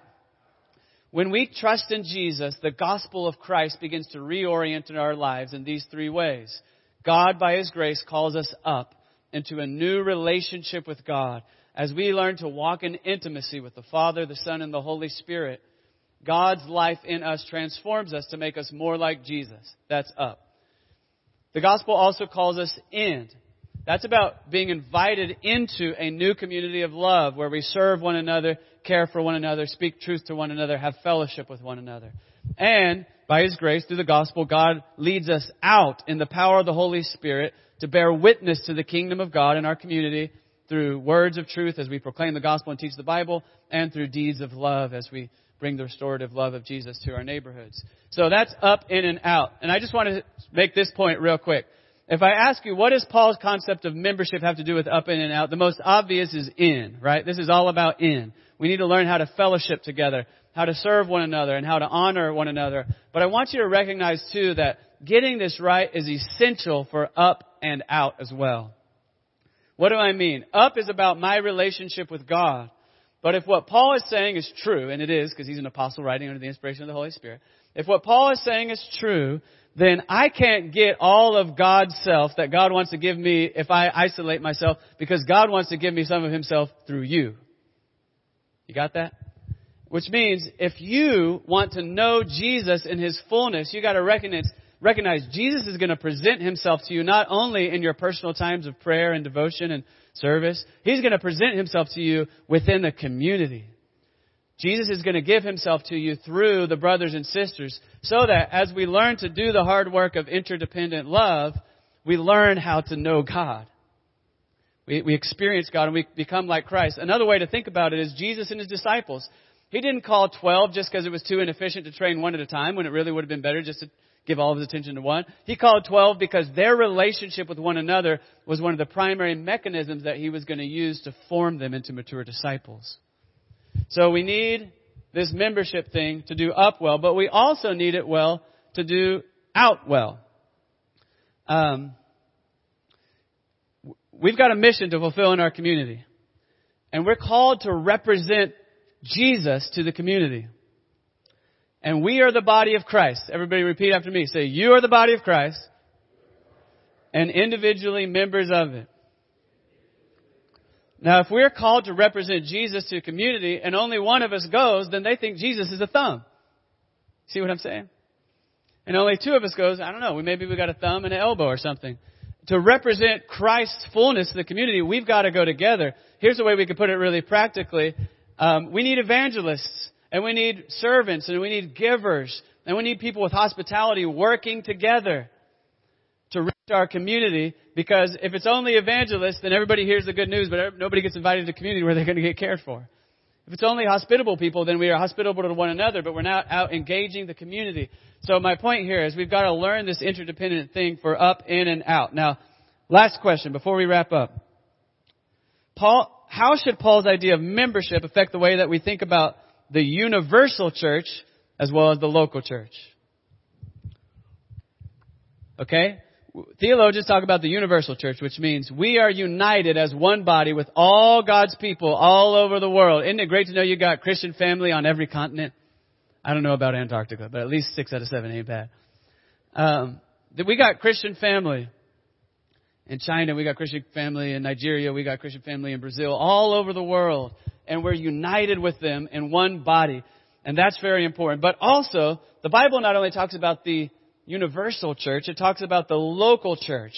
When we trust in Jesus, the gospel of Christ begins to reorient our lives in these three ways. God, by His grace, calls us up into a new relationship with God. As we learn to walk in intimacy with the Father, the Son, and the Holy Spirit, God's life in us transforms us to make us more like Jesus. That's up. The gospel also calls us in. That's about being invited into a new community of love where we serve one another, care for one another, speak truth to one another, have fellowship with one another. And by His grace, through the gospel, God leads us out in the power of the Holy Spirit to bear witness to the kingdom of God in our community through words of truth as we proclaim the gospel and teach the Bible, and through deeds of love as we bring the restorative love of Jesus to our neighborhoods. So that's up, in, and out. And I just want to make this point real quick. If I ask you, what does Paul's concept of membership have to do with up, in, and out? The most obvious is in, right? This is all about in. We need to learn how to fellowship together, how to serve one another, and how to honor one another. But I want you to recognize too that getting this right is essential for up and out as well. What do I mean? Up is about my relationship with God. But if what Paul is saying is true, and it is because he's an apostle writing under the inspiration of the Holy Spirit, if what Paul is saying is true, then I can't get all of God's self that God wants to give me if I isolate myself because God wants to give me some of himself through you. You got that? Which means if you want to know Jesus in his fullness, you got to recognize recognize Jesus is going to present himself to you not only in your personal times of prayer and devotion and service, he's going to present himself to you within the community. Jesus is going to give himself to you through the brothers and sisters so that as we learn to do the hard work of interdependent love, we learn how to know God. We, we experience God and we become like Christ. Another way to think about it is Jesus and his disciples. He didn't call 12 just because it was too inefficient to train one at a time when it really would have been better just to give all of his attention to one. He called 12 because their relationship with one another was one of the primary mechanisms that he was going to use to form them into mature disciples. So we need this membership thing to do up well, but we also need it well to do out well. Um, we've got a mission to fulfill in our community. And we're called to represent Jesus to the community. And we are the body of Christ. Everybody repeat after me. Say, you are the body of Christ and individually members of it. Now, if we're called to represent Jesus to a community and only one of us goes, then they think Jesus is a thumb. See what I'm saying? And only two of us goes, I don't know, maybe we got a thumb and an elbow or something. To represent Christ's fullness to the community, we've got to go together. Here's the way we can put it really practically. Um, we need evangelists and we need servants and we need givers and we need people with hospitality working together to reach our community because if it's only evangelists, then everybody hears the good news, but nobody gets invited to community where they're going to get cared for. If it's only hospitable people, then we are hospitable to one another, but we're not out engaging the community. So my point here is we've got to learn this interdependent thing for up, in, and out. Now, last question before we wrap up. Paul, how should Paul's idea of membership affect the way that we think about the universal church as well as the local church. Okay? Theologians talk about the universal church, which means we are united as one body with all God's people all over the world. Isn't it great to know you got Christian family on every continent? I don't know about Antarctica, but at least six out of seven ain't bad. Um, we got Christian family in China, we got Christian family in Nigeria, we got Christian family in Brazil, all over the world and we're united with them in one body. And that's very important. But also, the Bible not only talks about the universal church, it talks about the local church.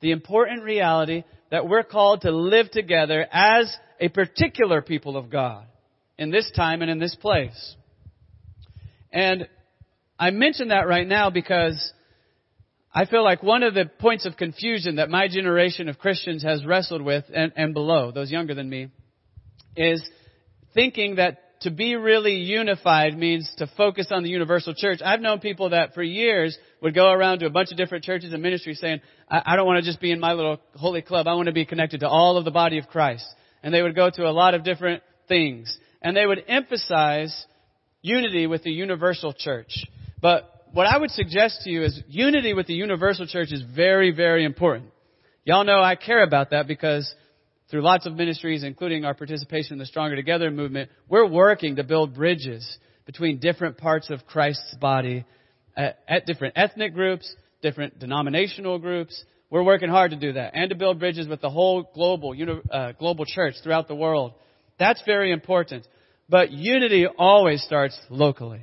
The important reality that we're called to live together as a particular people of God in this time and in this place. And I mention that right now because I feel like one of the points of confusion that my generation of Christians has wrestled with and, and below, those younger than me, is thinking that to be really unified means to focus on the universal church. I've known people that for years would go around to a bunch of different churches and ministries saying, I, I don't want to just be in my little holy club. I want to be connected to all of the body of Christ. And they would go to a lot of different things. And they would emphasize unity with the universal church. But what I would suggest to you is unity with the universal church is very, very important. Y'all know I care about that because through lots of ministries, including our participation in the Stronger Together movement, we're working to build bridges between different parts of Christ's body at, at different ethnic groups, different denominational groups. We're working hard to do that and to build bridges with the whole global, uh, global church throughout the world. That's very important. But unity always starts locally.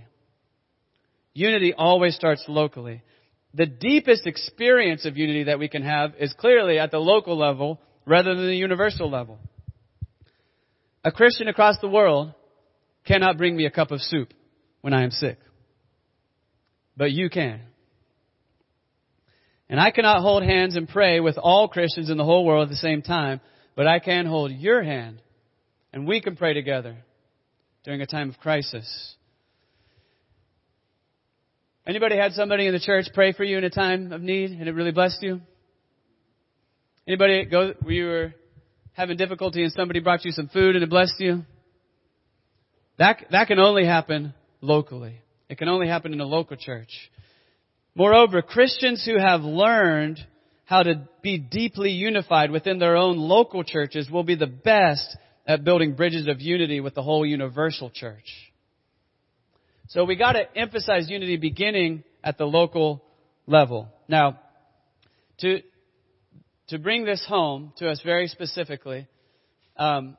Unity always starts locally. The deepest experience of unity that we can have is clearly at the local level rather than the universal level. A Christian across the world cannot bring me a cup of soup when I am sick. But you can. And I cannot hold hands and pray with all Christians in the whole world at the same time, but I can hold your hand and we can pray together during a time of crisis. Anybody had somebody in the church pray for you in a time of need and it really blessed you? Anybody go you were having difficulty and somebody brought you some food and it blessed you? That, that can only happen locally. It can only happen in a local church. Moreover, Christians who have learned how to be deeply unified within their own local churches will be the best at building bridges of unity with the whole universal church. So we got to emphasize unity beginning at the local level. Now, to to bring this home to us very specifically, um,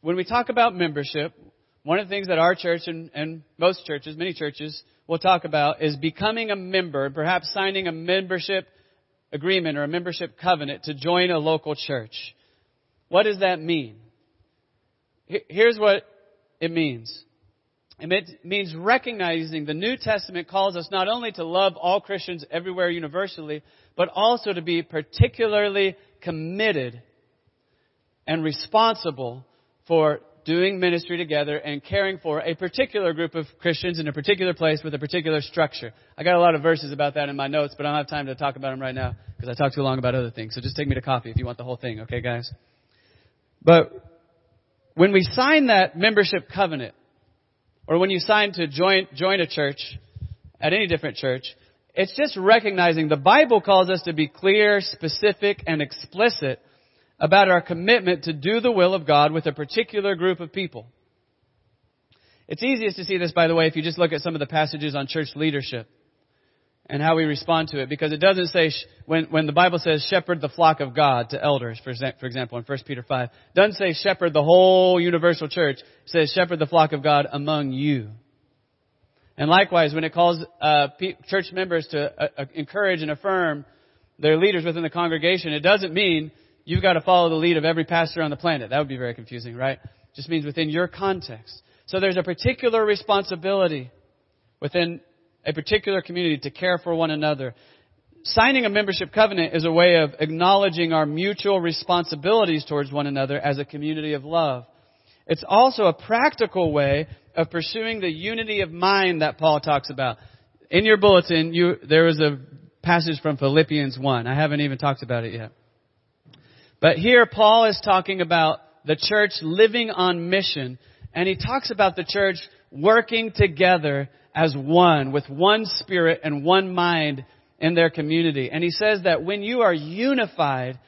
when we talk about membership, one of the things that our church and, and most churches, many churches, will talk about is becoming a member, perhaps signing a membership agreement or a membership covenant to join a local church. What does that mean? Here's what it means. It means recognizing the New Testament calls us not only to love all Christians everywhere universally, but also to be particularly committed and responsible for doing ministry together and caring for a particular group of Christians in a particular place with a particular structure. I got a lot of verses about that in my notes, but I don't have time to talk about them right now because I talked too long about other things. So just take me to coffee if you want the whole thing, okay guys? But when we sign that membership covenant, or when you sign to join, join a church at any different church, it's just recognizing the Bible calls us to be clear, specific, and explicit about our commitment to do the will of God with a particular group of people. It's easiest to see this, by the way, if you just look at some of the passages on church leadership and how we respond to it, because it doesn't say, when, when the Bible says shepherd the flock of God to elders, for, for example, in 1 Peter 5, doesn't say shepherd the whole universal church, it says shepherd the flock of God among you. And likewise, when it calls uh, church members to uh, uh, encourage and affirm their leaders within the congregation, it doesn't mean you've got to follow the lead of every pastor on the planet. That would be very confusing, right? It just means within your context. So there's a particular responsibility within a particular community to care for one another. Signing a membership covenant is a way of acknowledging our mutual responsibilities towards one another as a community of love. It's also a practical way of pursuing the unity of mind that Paul talks about. In your bulletin, you, a passage from Philippians 1. I haven't even talked about it yet. But here Paul is talking about the church living on mission, and he talks about the church working together as one, with one spirit and one mind in their community. And he says that when you are unified,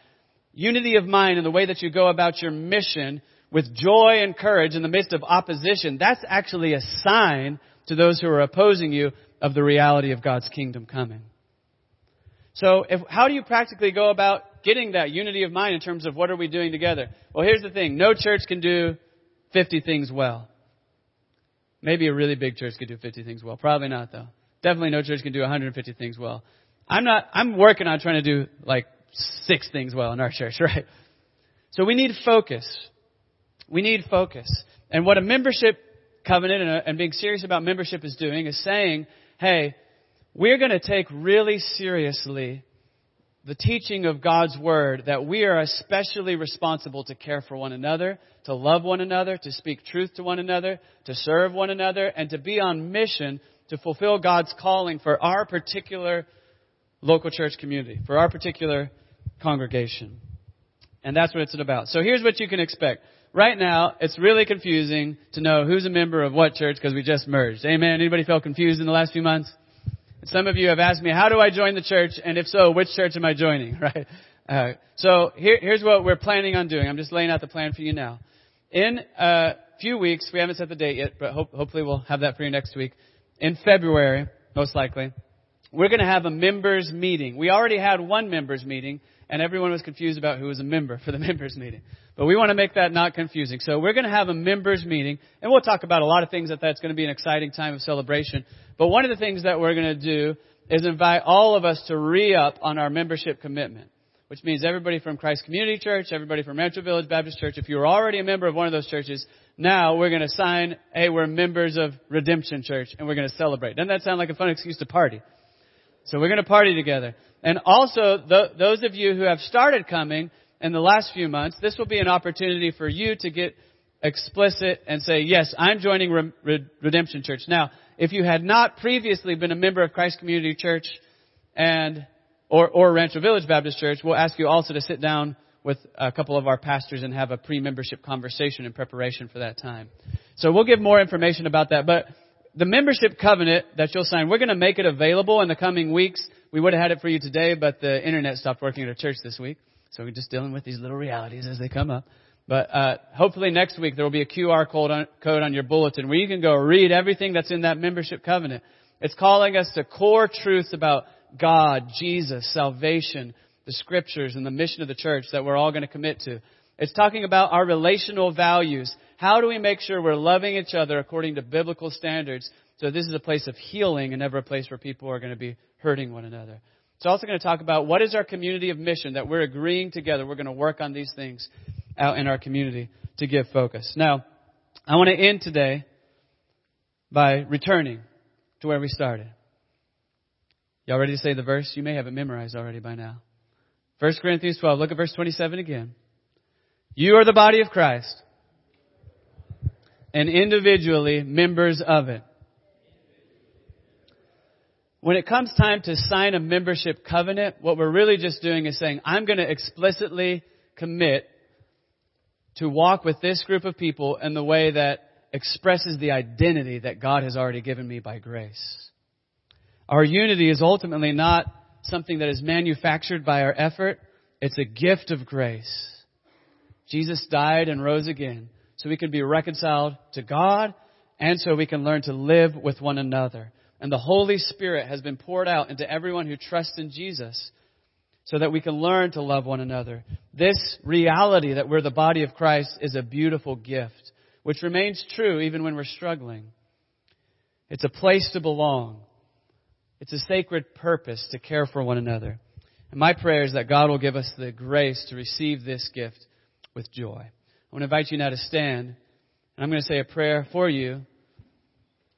unity of mind in the way that you go about your mission, with joy and courage in the midst of opposition, that's actually a sign to those who are opposing you of the reality of God's kingdom coming. So if, how do you practically go about getting that unity of mind in terms of what are we doing together? Well, here's the thing. No church can do 50 things well. Maybe a really big church could do 50 things well. Probably not though. Definitely no church can do 150 things well. I'm not, I'm working on trying to do like six things well in our church, right? So we need focus. We need focus. And what a membership covenant and, a, and being serious about membership is doing is saying, hey, we're going to take really seriously the teaching of God's Word that we are especially responsible to care for one another, to love one another, to speak truth to one another, to serve one another, and to be on mission to fulfill God's calling for our particular local church community, for our particular congregation. And that's what it's about. So here's what you can expect right now, it's really confusing to know who's a member of what church because we just merged. Amen. Anybody felt confused in the last few months? Some of you have asked me, how do I join the church? And if so, which church am I joining? Right? Uh, so here, here's what we're planning on doing. I'm just laying out the plan for you now. In a few weeks, we haven't set the date yet, but hope, hopefully we'll have that for you next week. In February, most likely, we're going to have a members meeting. We already had one members meeting, and everyone was confused about who was a member for the members meeting. But we want to make that not confusing. So we're going to have a members meeting, and we'll talk about a lot of things that that's going to be an exciting time of celebration. But one of the things that we're going to do is invite all of us to re-up on our membership commitment. Which means everybody from Christ Community Church, everybody from Rancho Village Baptist Church, if you're already a member of one of those churches, now we're going to sign, hey, we're members of Redemption Church, and we're going to celebrate. Doesn't that sound like a fun excuse to party? So we're going to party together. And also, th- those of you who have started coming in the last few months, this will be an opportunity for you to get explicit and say, yes, I'm joining Re- Re- Redemption Church. Now, if you had not previously been a member of Christ Community Church and or, or Rancho Village Baptist Church, we'll ask you also to sit down with a couple of our pastors and have a pre-membership conversation in preparation for that time. So we'll give more information about that. But the membership covenant that you'll sign, we're going to make it available in the coming weeks. We would have had it for you today, but the internet stopped working at our church this week. So we're just dealing with these little realities as they come up. But uh, hopefully next week there will be a QR code on, code on your bulletin where you can go read everything that's in that membership covenant. It's calling us to core truths about God, Jesus, salvation, the scriptures, and the mission of the church that we're all going to commit to. It's talking about our relational values. How do we make sure we're loving each other according to biblical standards? So this is a place of healing and never a place where people are going to be hurting one another. It's also going to talk about what is our community of mission that we're agreeing together. We're going to work on these things out in our community to give focus. Now, I want to end today by returning to where we started. Y'all ready to say the verse? You may have it memorized already by now. 1 Corinthians 12. Look at verse 27 again. You are the body of Christ and individually members of it. When it comes time to sign a membership covenant, what we're really just doing is saying, I'm going to explicitly commit to walk with this group of people in the way that expresses the identity that God has already given me by grace. Our unity is ultimately not something that is manufactured by our effort. It's a gift of grace. Jesus died and rose again so we can be reconciled to God and so we can learn to live with one another. And the Holy Spirit has been poured out into everyone who trusts in Jesus so that we can learn to love one another. This reality that we're the body of Christ is a beautiful gift, which remains true even when we're struggling. It's a place to belong. It's a sacred purpose to care for one another. And my prayer is that God will give us the grace to receive this gift with joy. I want to invite you now to stand, and I'm going to say a prayer for you,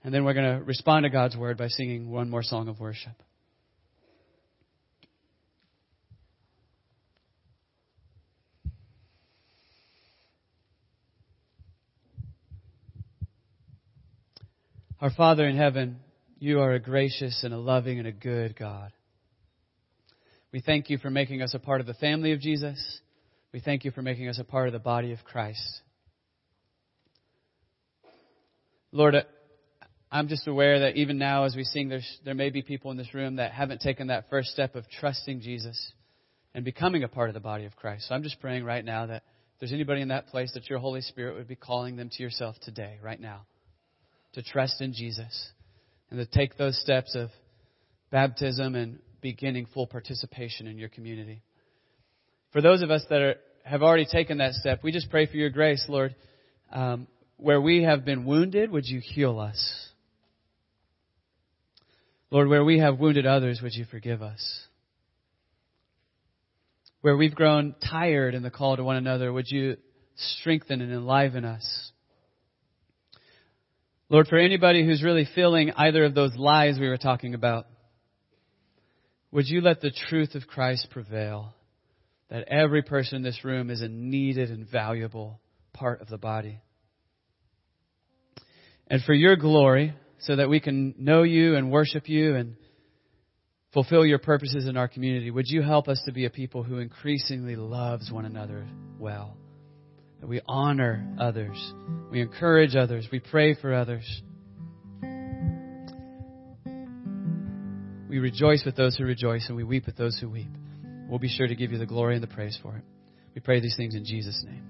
and then we're going to respond to God's word by singing one more song of worship. Our Father in heaven, you are a gracious and a loving and a good God. We thank you for making us a part of the family of Jesus. We thank you for making us a part of the body of Christ. Lord, I'm just aware that even now as we sing, there's, there may be people in this room that haven't taken that first step of trusting Jesus and becoming a part of the body of Christ. So I'm just praying right now that if there's anybody in that place, that your Holy Spirit would be calling them to yourself today, right now to trust in Jesus and to take those steps of baptism and beginning full participation in your community. For those of us that are, have already taken that step, we just pray for your grace, Lord. Um, where we have been wounded, would you heal us? Lord, where we have wounded others, would you forgive us? Where we've grown tired in the call to one another, would you strengthen and enliven us? Lord, for anybody who's really feeling either of those lies we were talking about, would you let the truth of Christ prevail? That every person in this room is a needed and valuable part of the body. And for your glory, so that we can know you and worship you and fulfill your purposes in our community, would you help us to be a people who increasingly loves one another well? that we honor others, we encourage others, we pray for others. We rejoice with those who rejoice and we weep with those who weep. We'll be sure to give you the glory and the praise for it. We pray these things in Jesus' name.